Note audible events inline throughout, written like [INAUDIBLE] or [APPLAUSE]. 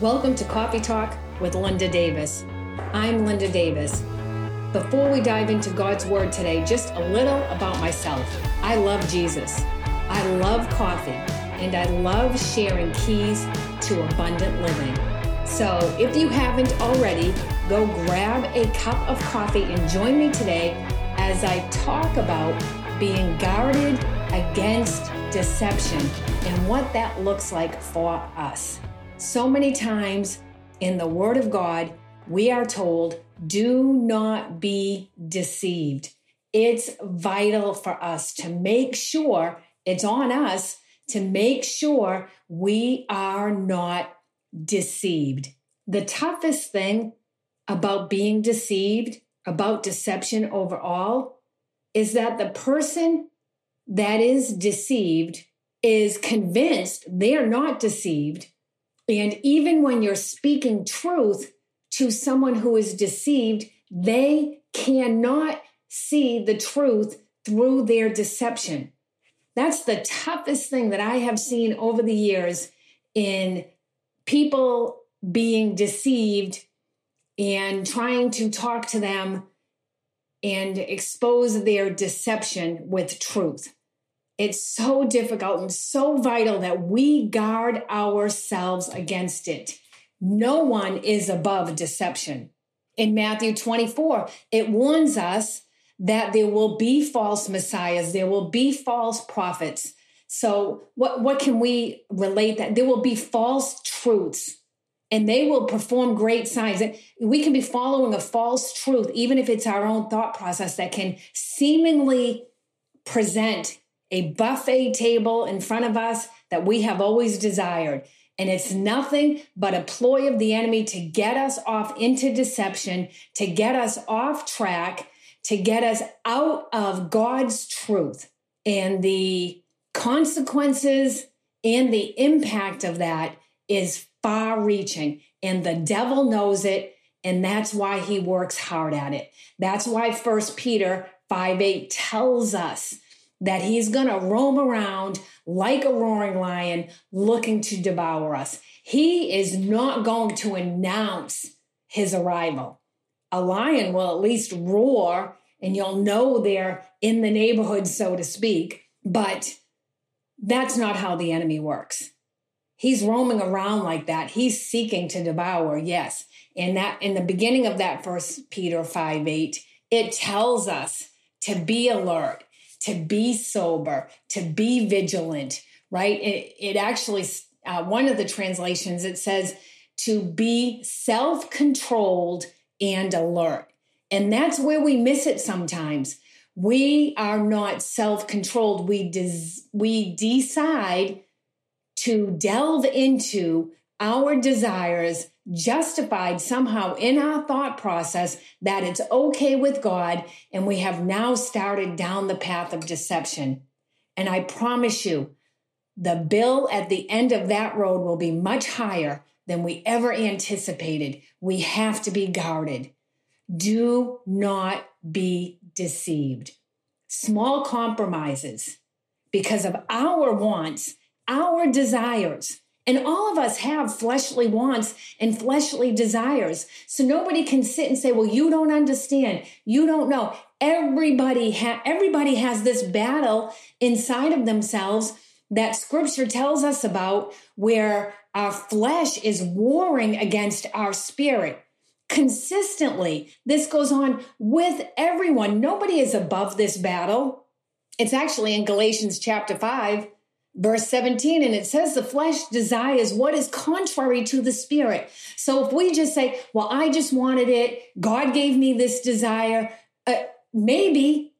Welcome to Coffee Talk with Linda Davis. I'm Linda Davis. Before we dive into God's Word today, just a little about myself. I love Jesus. I love coffee, and I love sharing keys to abundant living. So if you haven't already, go grab a cup of coffee and join me today as I talk about being guarded against deception and what that looks like for us. So many times in the Word of God, we are told, do not be deceived. It's vital for us to make sure, it's on us to make sure we are not deceived. The toughest thing about being deceived, about deception overall, is that the person that is deceived is convinced they're not deceived and even when you're speaking truth to someone who is deceived, they cannot see the truth through their deception. That's the toughest thing that I have seen over the years in people being deceived and trying to talk to them and expose their deception with truth. It's so difficult and so vital that we guard ourselves against it. No one is above deception. In Matthew 24, it warns us that there will be false messiahs, there will be false prophets. So, what, what can we relate that? There will be false truths and they will perform great signs. We can be following a false truth, even if it's our own thought process that can seemingly present a buffet table in front of us that we have always desired. And it's nothing but a ploy of the enemy to get us off into deception, to get us off track, to get us out of God's truth. And the consequences and the impact of that is far reaching. And the devil knows it. And that's why he works hard at it. That's why First Peter 5 8 tells us that he's going to roam around like a roaring lion looking to devour us. He is not going to announce his arrival. A lion will at least roar and you'll know they're in the neighborhood, so to speak. But that's not how the enemy works. He's roaming around like that. He's seeking to devour, yes. And that in the beginning of that first Peter 5 8, it tells us to be alert to be sober, to be vigilant, right? It, it actually, uh, one of the translations, it says to be self controlled and alert. And that's where we miss it sometimes. We are not self controlled. We, des- we decide to delve into our desires justified somehow in our thought process that it's okay with God, and we have now started down the path of deception. And I promise you, the bill at the end of that road will be much higher than we ever anticipated. We have to be guarded. Do not be deceived. Small compromises because of our wants, our desires and all of us have fleshly wants and fleshly desires. So nobody can sit and say, well, you don't understand. You don't know. Everybody, ha- everybody has this battle inside of themselves that scripture tells us about where our flesh is warring against our spirit consistently. This goes on with everyone. Nobody is above this battle. It's actually in Galatians chapter 5 verse 17 and it says the flesh desires what is contrary to the spirit. So if we just say well i just wanted it god gave me this desire uh, maybe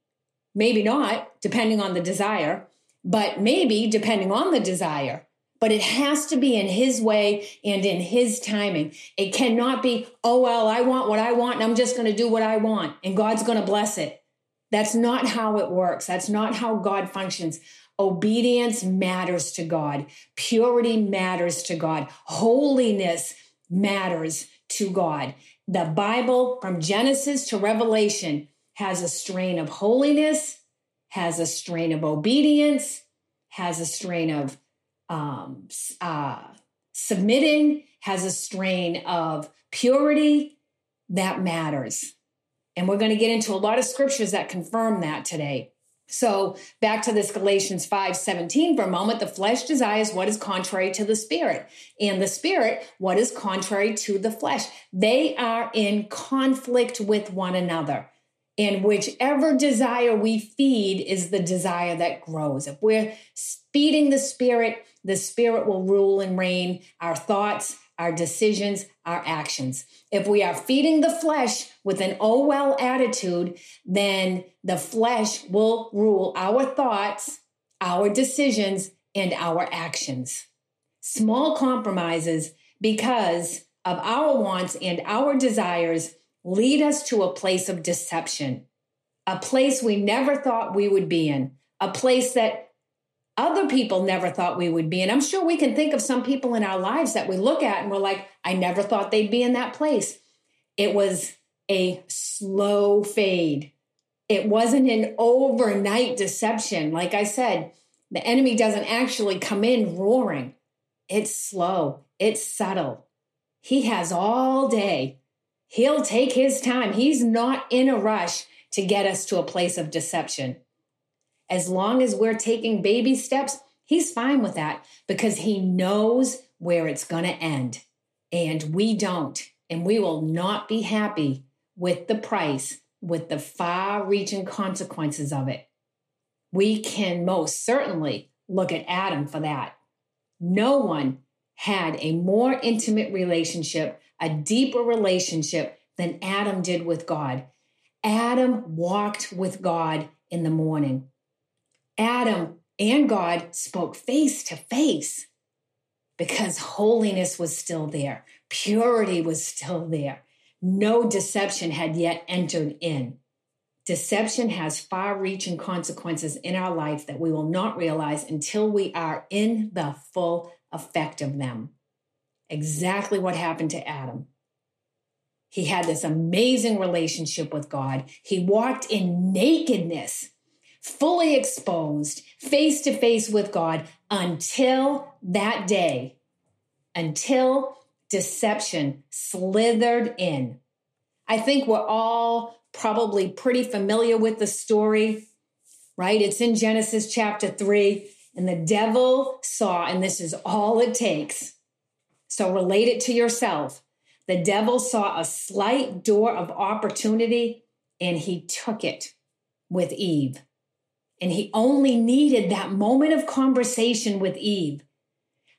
maybe not depending on the desire but maybe depending on the desire but it has to be in his way and in his timing. It cannot be oh well i want what i want and i'm just going to do what i want and god's going to bless it. That's not how it works. That's not how god functions Obedience matters to God. Purity matters to God. Holiness matters to God. The Bible, from Genesis to Revelation, has a strain of holiness, has a strain of obedience, has a strain of um, uh, submitting has a strain of purity that matters. And we're going to get into a lot of scriptures that confirm that today. So back to this Galatians 5 17 for a moment. The flesh desires what is contrary to the spirit, and the spirit what is contrary to the flesh. They are in conflict with one another. And whichever desire we feed is the desire that grows. If we're feeding the spirit, the spirit will rule and reign our thoughts, our decisions, our actions. If we are feeding the flesh with an oh well attitude, then the flesh will rule our thoughts, our decisions, and our actions. Small compromises because of our wants and our desires lead us to a place of deception, a place we never thought we would be in, a place that other people never thought we would be. And I'm sure we can think of some people in our lives that we look at and we're like, I never thought they'd be in that place. It was a slow fade. It wasn't an overnight deception. Like I said, the enemy doesn't actually come in roaring. It's slow, it's subtle. He has all day. He'll take his time. He's not in a rush to get us to a place of deception. As long as we're taking baby steps, he's fine with that because he knows where it's going to end. And we don't. And we will not be happy with the price, with the far reaching consequences of it. We can most certainly look at Adam for that. No one had a more intimate relationship, a deeper relationship than Adam did with God. Adam walked with God in the morning. Adam and God spoke face to face because holiness was still there, purity was still there. No deception had yet entered in. Deception has far reaching consequences in our life that we will not realize until we are in the full effect of them. Exactly what happened to Adam. He had this amazing relationship with God. He walked in nakedness fully exposed, face to face with God until that day, until deception slithered in. I think we're all probably pretty familiar with the story, right? It's in Genesis chapter 3. And the devil saw, and this is all it takes. So relate it to yourself. The devil saw a slight door of opportunity and he took it with Eve. And he only needed that moment of conversation with Eve,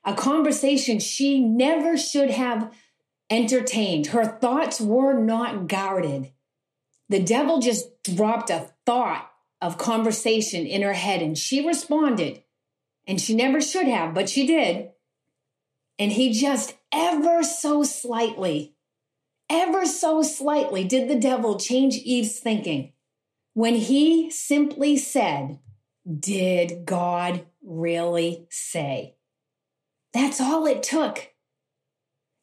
a conversation she never should have entertained. Her thoughts were not guarded. The devil just dropped a thought of conversation in her head and she responded. And she never should have, but she did. And he just ever so slightly, ever so slightly did the devil change Eve's thinking when he simply said, Did God really say? That's all it took.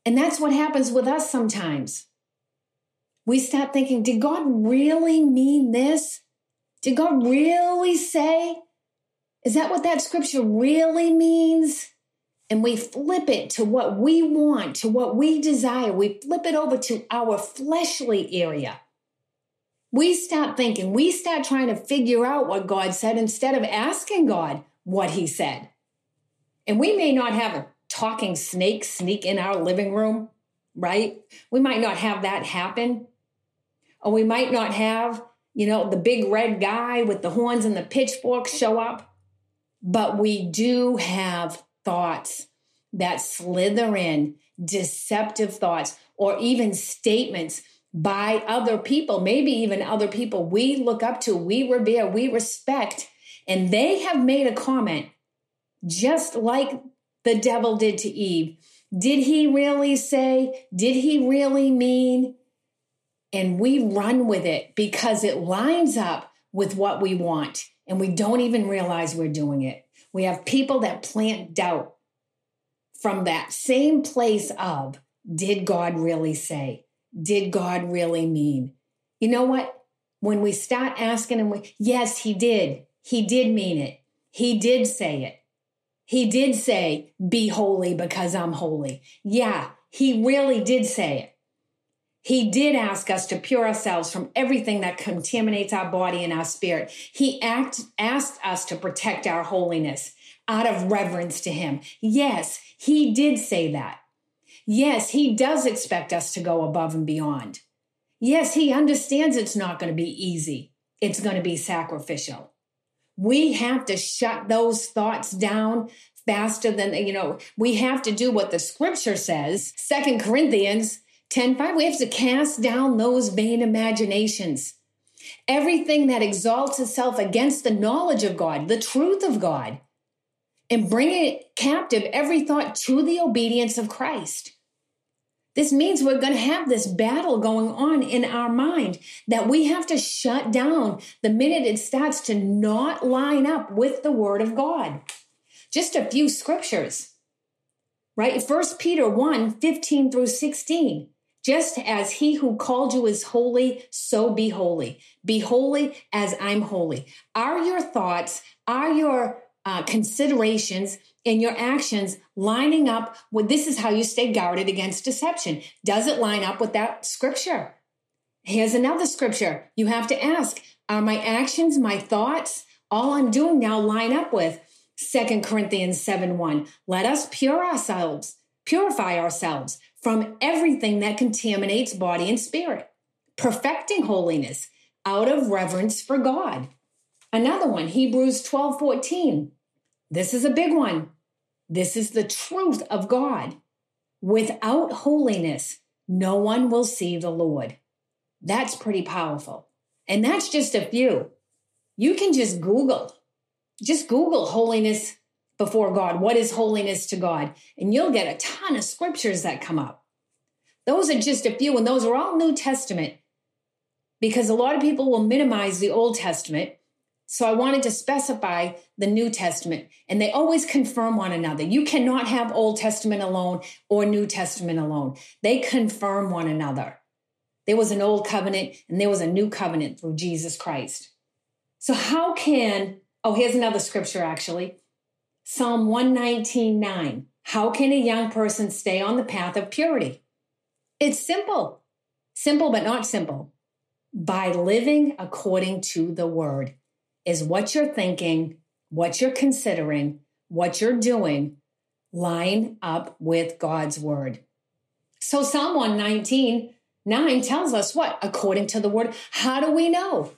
And that's what happens with us sometimes. We start thinking, Did God really mean this? Did God really say? Is that what that scripture really means? And we flip it to what we want, to what we desire. We flip it over to our fleshly area we start thinking, we start trying to figure out what God said instead of asking God what he said. And we may not have a talking snake sneak in our living room, right? We might not have that happen. Or we might not have, you know, the big red guy with the horns and the pitchfork show up. But we do have thoughts that slither in, deceptive thoughts, or even statements by other people, maybe even other people we look up to, we revere, we respect, and they have made a comment just like the devil did to Eve. Did he really say? Did he really mean? And we run with it because it lines up with what we want, and we don't even realize we're doing it. We have people that plant doubt from that same place of, did God really say? Did God really mean? You know what? When we start asking him, yes, he did. He did mean it. He did say it. he did say, Be holy because I'm holy. Yeah, he really did say it. He did ask us to pure ourselves from everything that contaminates our body and our spirit. He act, asked us to protect our holiness out of reverence to Him. Yes, He did say that. Yes, He does expect us to go above and beyond. Yes, He understands it's not going to be easy, it's going to be sacrificial. We have to shut those thoughts down faster than, you know, we have to do what the scripture says. Second Corinthians 10 5, we have to cast down those vain imaginations. Everything that exalts itself against the knowledge of God, the truth of God, and bring it captive every thought to the obedience of Christ. This means we're going to have this battle going on in our mind that we have to shut down the minute it starts to not line up with the word of God. Just a few scriptures, right? First Peter 1 15 through 16. Just as he who called you is holy, so be holy. Be holy as I'm holy. Are your thoughts, are your uh, considerations and your actions lining up with this is how you stay guarded against deception? Does it line up with that scripture? Here's another scripture. You have to ask Are my actions, my thoughts, all I'm doing now line up with Second Corinthians 7 1? Let us pure ourselves, purify ourselves from everything that contaminates body and spirit, perfecting holiness out of reverence for God. Another one, Hebrews 12 14. This is a big one. This is the truth of God. Without holiness, no one will see the Lord. That's pretty powerful. And that's just a few. You can just Google, just Google holiness before God. What is holiness to God? And you'll get a ton of scriptures that come up. Those are just a few, and those are all New Testament because a lot of people will minimize the Old Testament. So I wanted to specify the New Testament, and they always confirm one another. You cannot have Old Testament alone or New Testament alone, they confirm one another. There was an old covenant and there was a new covenant through Jesus Christ. So, how can, oh, here's another scripture actually Psalm 119 9. How can a young person stay on the path of purity? It's simple, simple, but not simple. By living according to the word is what you're thinking, what you're considering, what you're doing line up with God's word. So Psalm 119, 9 tells us what? According to the word. How do we know?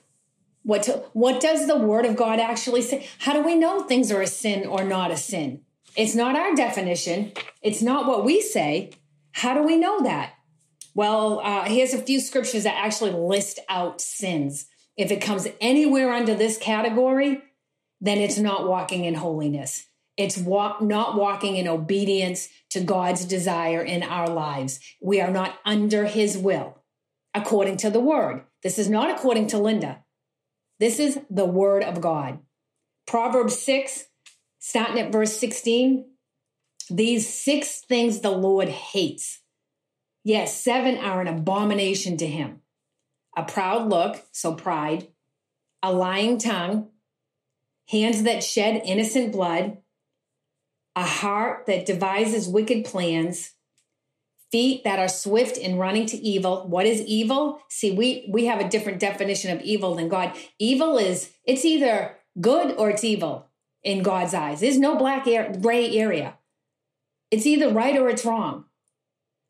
What, to, what does the word of God actually say? How do we know things are a sin or not a sin? It's not our definition. It's not what we say. How do we know that? Well, uh, here's a few scriptures that actually list out sins. If it comes anywhere under this category, then it's not walking in holiness. It's walk, not walking in obedience to God's desire in our lives. We are not under his will, according to the word. This is not according to Linda. This is the word of God. Proverbs 6, starting at verse 16. These six things the Lord hates Yes, seven are an abomination to him a proud look, so pride, a lying tongue, hands that shed innocent blood, a heart that devises wicked plans, feet that are swift in running to evil. What is evil? See, we we have a different definition of evil than God. Evil is it's either good or it's evil in God's eyes. There's no black air, gray area. It's either right or it's wrong.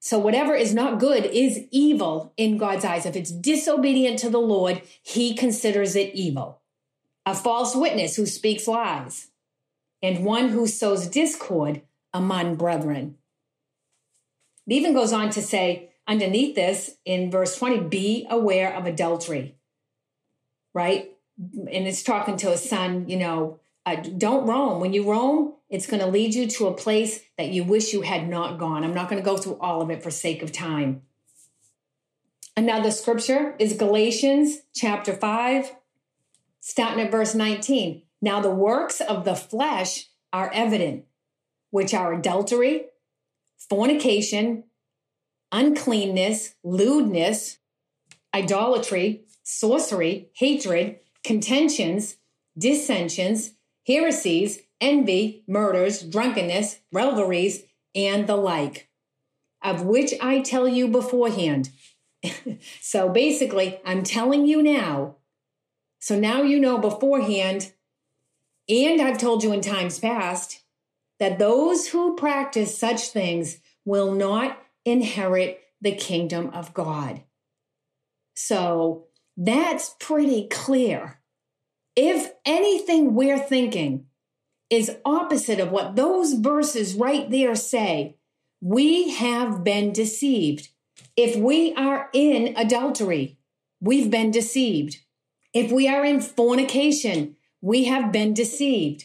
So whatever is not good is evil in God's eyes. If it's disobedient to the Lord, he considers it evil. A false witness who speaks lies, and one who sows discord among brethren. It even goes on to say underneath this in verse 20 be aware of adultery, right? And it's talking to a son, you know, uh, don't roam. When you roam, it's going to lead you to a place that you wish you had not gone. I'm not going to go through all of it for sake of time. Another scripture is Galatians chapter 5, starting at verse 19. Now the works of the flesh are evident, which are adultery, fornication, uncleanness, lewdness, idolatry, sorcery, hatred, contentions, dissensions heresies, envy, murders, drunkenness, revelries, and the like, of which I tell you beforehand. [LAUGHS] so basically, I'm telling you now. So now you know beforehand, and I've told you in times past, that those who practice such things will not inherit the kingdom of God. So that's pretty clear. If anything we're thinking is opposite of what those verses right there say, we have been deceived. If we are in adultery, we've been deceived. If we are in fornication, we have been deceived.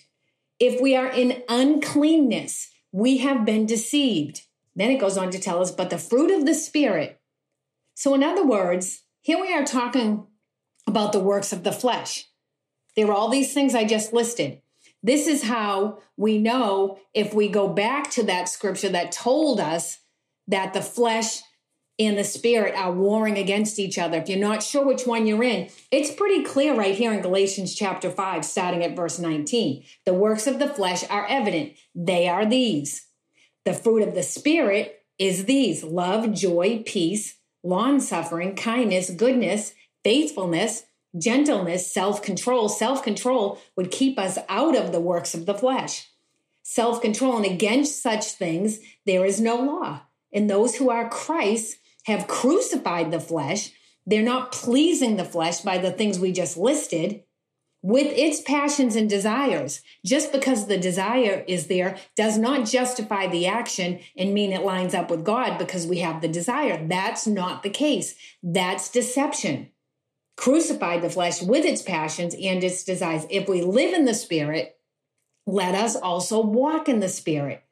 If we are in uncleanness, we have been deceived. Then it goes on to tell us, but the fruit of the Spirit. So, in other words, here we are talking about the works of the flesh. There are all these things I just listed. This is how we know if we go back to that scripture that told us that the flesh and the spirit are warring against each other. If you're not sure which one you're in, it's pretty clear right here in Galatians chapter 5, starting at verse 19. The works of the flesh are evident. They are these. The fruit of the spirit is these love, joy, peace, long suffering, kindness, goodness, faithfulness gentleness, self control. Self control would keep us out of the works of the flesh. Self control, and against such things, there is no law. And those who are Christ have crucified the flesh. They're not pleasing the flesh by the things we just listed with its passions and desires. Just because the desire is there does not justify the action and mean it lines up with God because we have the desire. That's not the case. That's deception crucified the flesh with its passions and its desires. If we live in the Spirit, let us also walk in the Spirit,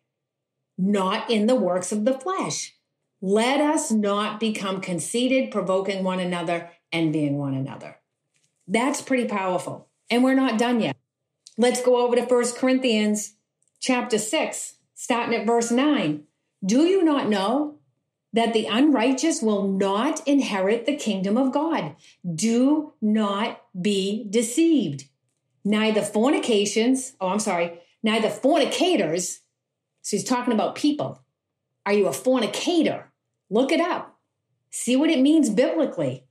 not in the works of the flesh. Let us not become conceited, provoking one another, envying one another. That's pretty powerful. And we're not done yet. Let's go over to First Corinthians chapter 6, starting at verse 9. Do you not know that the unrighteous will not inherit the kingdom of God. Do not be deceived. Neither fornications, oh, I'm sorry, neither fornicators, so he's talking about people. Are you a fornicator? Look it up. See what it means biblically.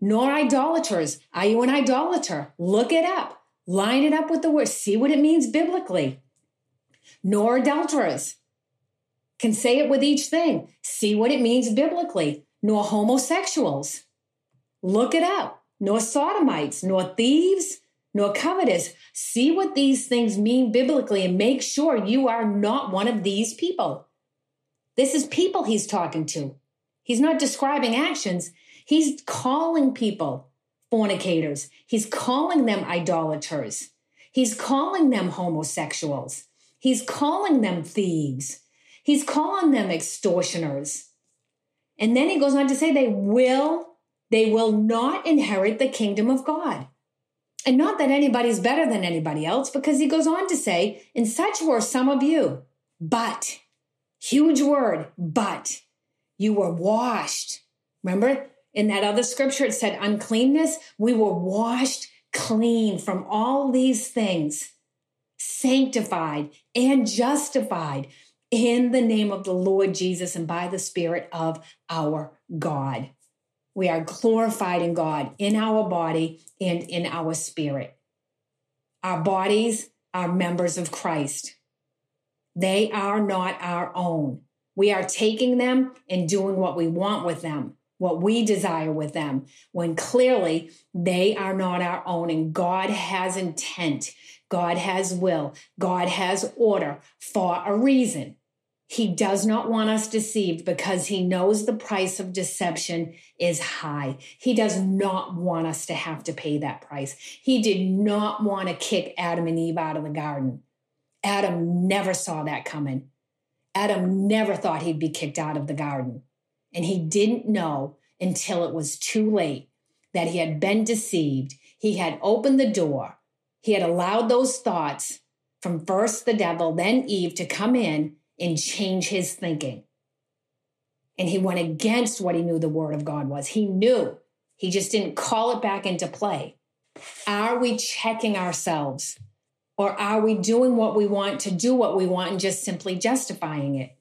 Nor idolaters. Are you an idolater? Look it up. Line it up with the word. See what it means biblically. Nor adulterers can say it with each thing. See what it means biblically. Nor homosexuals. Look it up. Nor sodomites, nor thieves, nor covetous. See what these things mean biblically and make sure you are not one of these people. This is people he's talking to. He's not describing actions, he's calling people fornicators, he's calling them idolaters, he's calling them homosexuals, he's calling them thieves. He's calling them extortioners. And then he goes on to say they will they will not inherit the kingdom of God. And not that anybody's better than anybody else because he goes on to say, and such were some of you. But huge word, but you were washed. Remember in that other scripture, it said uncleanness. We were washed clean from all these things, sanctified and justified in the name of the Lord Jesus and by the Spirit of our God. We are glorified in God, in our body and in our spirit. Our bodies are members of Christ. They are not our own. We are taking them and doing what we want with them, what we desire with them, when clearly they are not our own. And God has intent, God has will, God has order for a reason. He does not want us deceived because he knows the price of deception is high. He does not want us to have to pay that price. He did not want to kick Adam and Eve out of the garden. Adam never saw that coming. Adam never thought he'd be kicked out of the garden. And he didn't know until it was too late that he had been deceived. He had opened the door. He had allowed those thoughts from first the devil, then Eve to come in and change his thinking. And he went against what he knew the word of God was. He knew, he just didn't call it back into play. Are we checking ourselves? Or are we doing what we want to do what we want and just simply justifying it?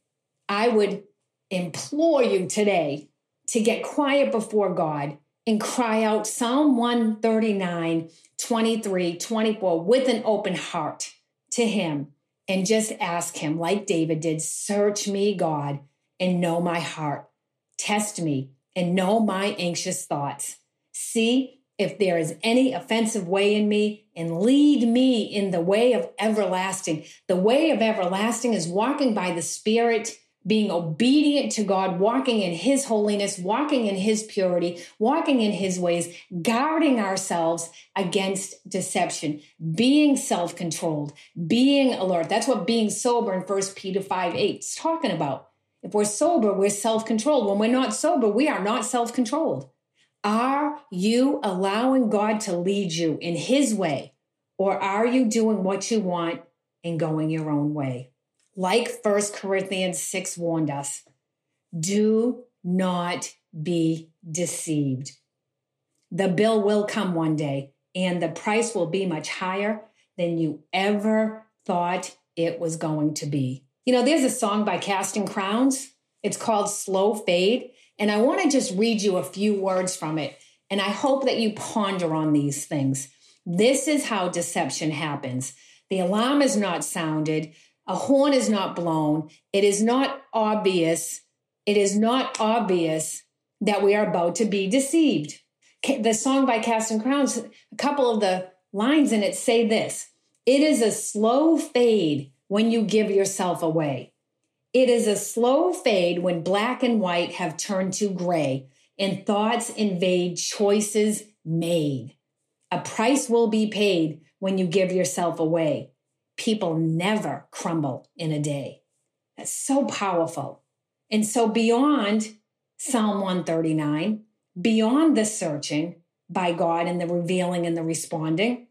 I would implore you today to get quiet before God and cry out Psalm 139, 23, 24 with an open heart to Him and just ask Him, like David did, Search me, God, and know my heart. Test me and know my anxious thoughts. See if there is any offensive way in me and lead me in the way of everlasting. The way of everlasting is walking by the Spirit being obedient to God, walking in His holiness, walking in His purity, walking in His ways, guarding ourselves against deception, being self controlled, being alert. That's what being sober in 1 Peter 5 8 is talking about. If we're sober, we're self controlled. When we're not sober, we are not self controlled. Are you allowing God to lead you in His way, or are you doing what you want and going your own way? Like 1 Corinthians 6 warned us, do not be deceived. The bill will come one day, and the price will be much higher than you ever thought it was going to be. You know, there's a song by Casting Crowns. It's called Slow Fade. And I want to just read you a few words from it. And I hope that you ponder on these things. This is how deception happens. The alarm is not sounded. A horn is not blown. It is not obvious. It is not obvious that we are about to be deceived. The song by Casting Crowns, a couple of the lines in it say this It is a slow fade when you give yourself away. It is a slow fade when black and white have turned to gray and thoughts invade choices made. A price will be paid when you give yourself away people never crumble in a day. That's so powerful. And so, beyond Psalm 139, beyond the searching by God and the revealing and the responding,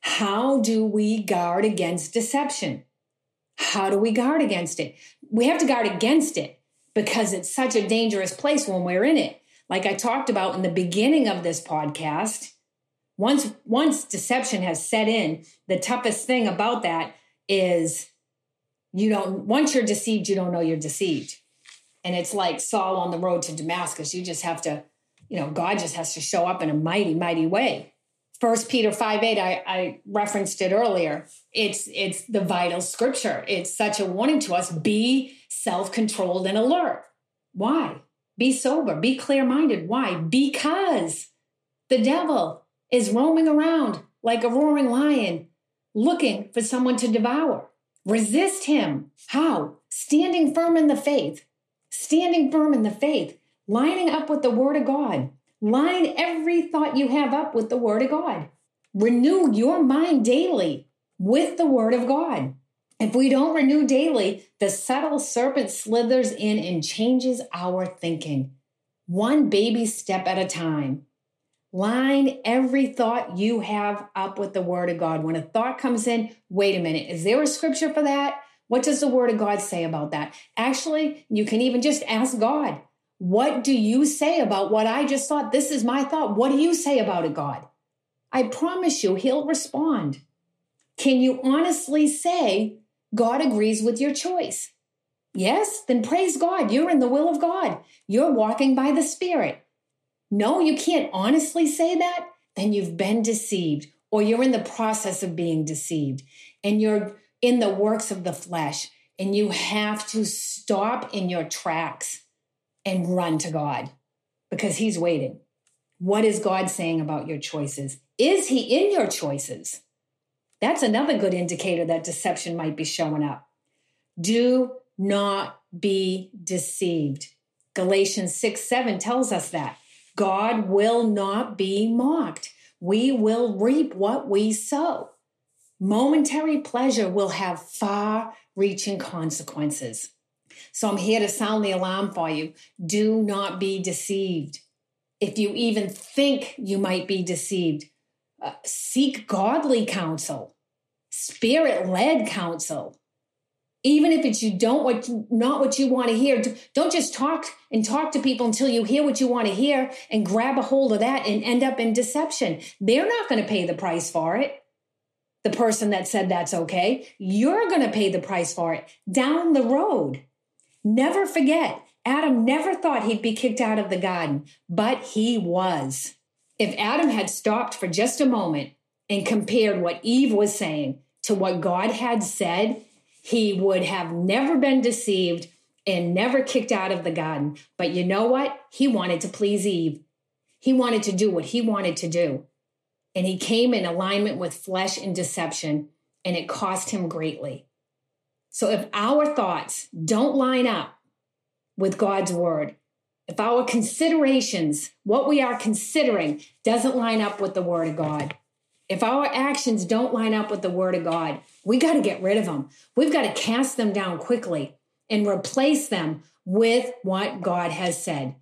how do we guard against deception? How do we guard against it? We have to guard against it because it's such a dangerous place when we're in it. Like I talked about in the beginning of this podcast, once once deception has set in, the toughest thing about that is you don't once you're deceived, you don't know you're deceived. And it's like Saul on the road to Damascus. You just have to, you know, God just has to show up in a mighty, mighty way. First Peter 5 8, I, I referenced it earlier. It's it's the vital scripture. It's such a warning to us. Be self-controlled and alert. Why? Be sober, be clear-minded. Why? Because the devil is roaming around like a roaring lion, looking for someone to devour. Resist him. How? Standing firm in the faith. Standing firm in the faith. Lining up with the Word of God. Line every thought you have up with the Word of God. Renew your mind daily with the Word of God. If we don't renew daily, the subtle serpent slithers in and changes our thinking, one baby step at a time. Line every thought you have up with the word of God. When a thought comes in, wait a minute, is there a scripture for that? What does the word of God say about that? Actually, you can even just ask God, what do you say about what I just thought? This is my thought. What do you say about it, God? I promise you, He'll respond. Can you honestly say God agrees with your choice? Yes? Then praise God. You're in the will of God. You're walking by the Spirit. No, you can't honestly say that, then you've been deceived or you're in the process of being deceived and you're in the works of the flesh and you have to stop in your tracks and run to God because He's waiting. What is God saying about your choices? Is He in your choices? That's another good indicator that deception might be showing up. Do not be deceived. Galatians 6 7 tells us that. God will not be mocked. We will reap what we sow. Momentary pleasure will have far reaching consequences. So I'm here to sound the alarm for you. Do not be deceived. If you even think you might be deceived, uh, seek godly counsel, spirit led counsel even if it's you don't what not what you want to hear don't just talk and talk to people until you hear what you want to hear and grab a hold of that and end up in deception they're not going to pay the price for it the person that said that's okay. You're going to pay the price for it down the road. Never forget, Adam never thought he'd be kicked out of the garden, but he was. If Adam had stopped for just a moment and compared what Eve was saying to what God had said, he would have never been deceived and never kicked out of the garden. But you know what? He wanted to please Eve. He wanted to do what he wanted to do. And he came in alignment with flesh and deception, and it cost him greatly. So if our thoughts don't line up with God's word, if our considerations, what we are considering, doesn't line up with the word of God, if our actions don't line up with the word of God, we got to get rid of them. We've got to cast them down quickly and replace them with what God has said.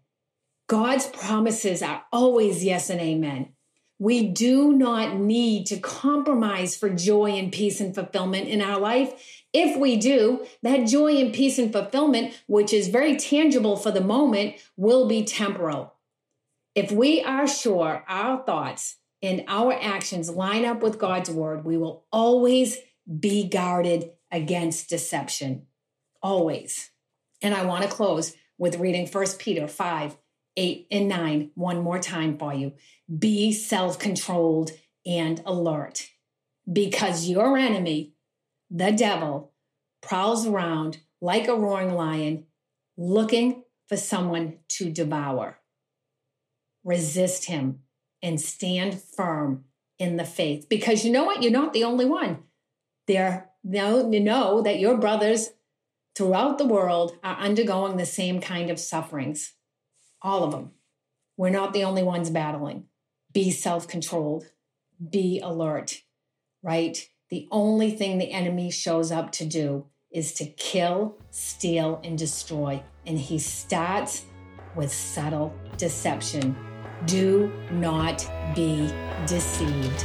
God's promises are always yes and amen. We do not need to compromise for joy and peace and fulfillment in our life. If we do, that joy and peace and fulfillment, which is very tangible for the moment, will be temporal. If we are sure our thoughts and our actions line up with God's word, we will always be guarded against deception. Always. And I want to close with reading 1 Peter 5 8 and 9 one more time for you. Be self controlled and alert because your enemy, the devil, prowls around like a roaring lion looking for someone to devour. Resist him and stand firm in the faith because you know what? You're not the only one. There, now you know that your brothers throughout the world are undergoing the same kind of sufferings. All of them. We're not the only ones battling. Be self controlled, be alert, right? The only thing the enemy shows up to do is to kill, steal, and destroy. And he starts with subtle deception. Do not be deceived.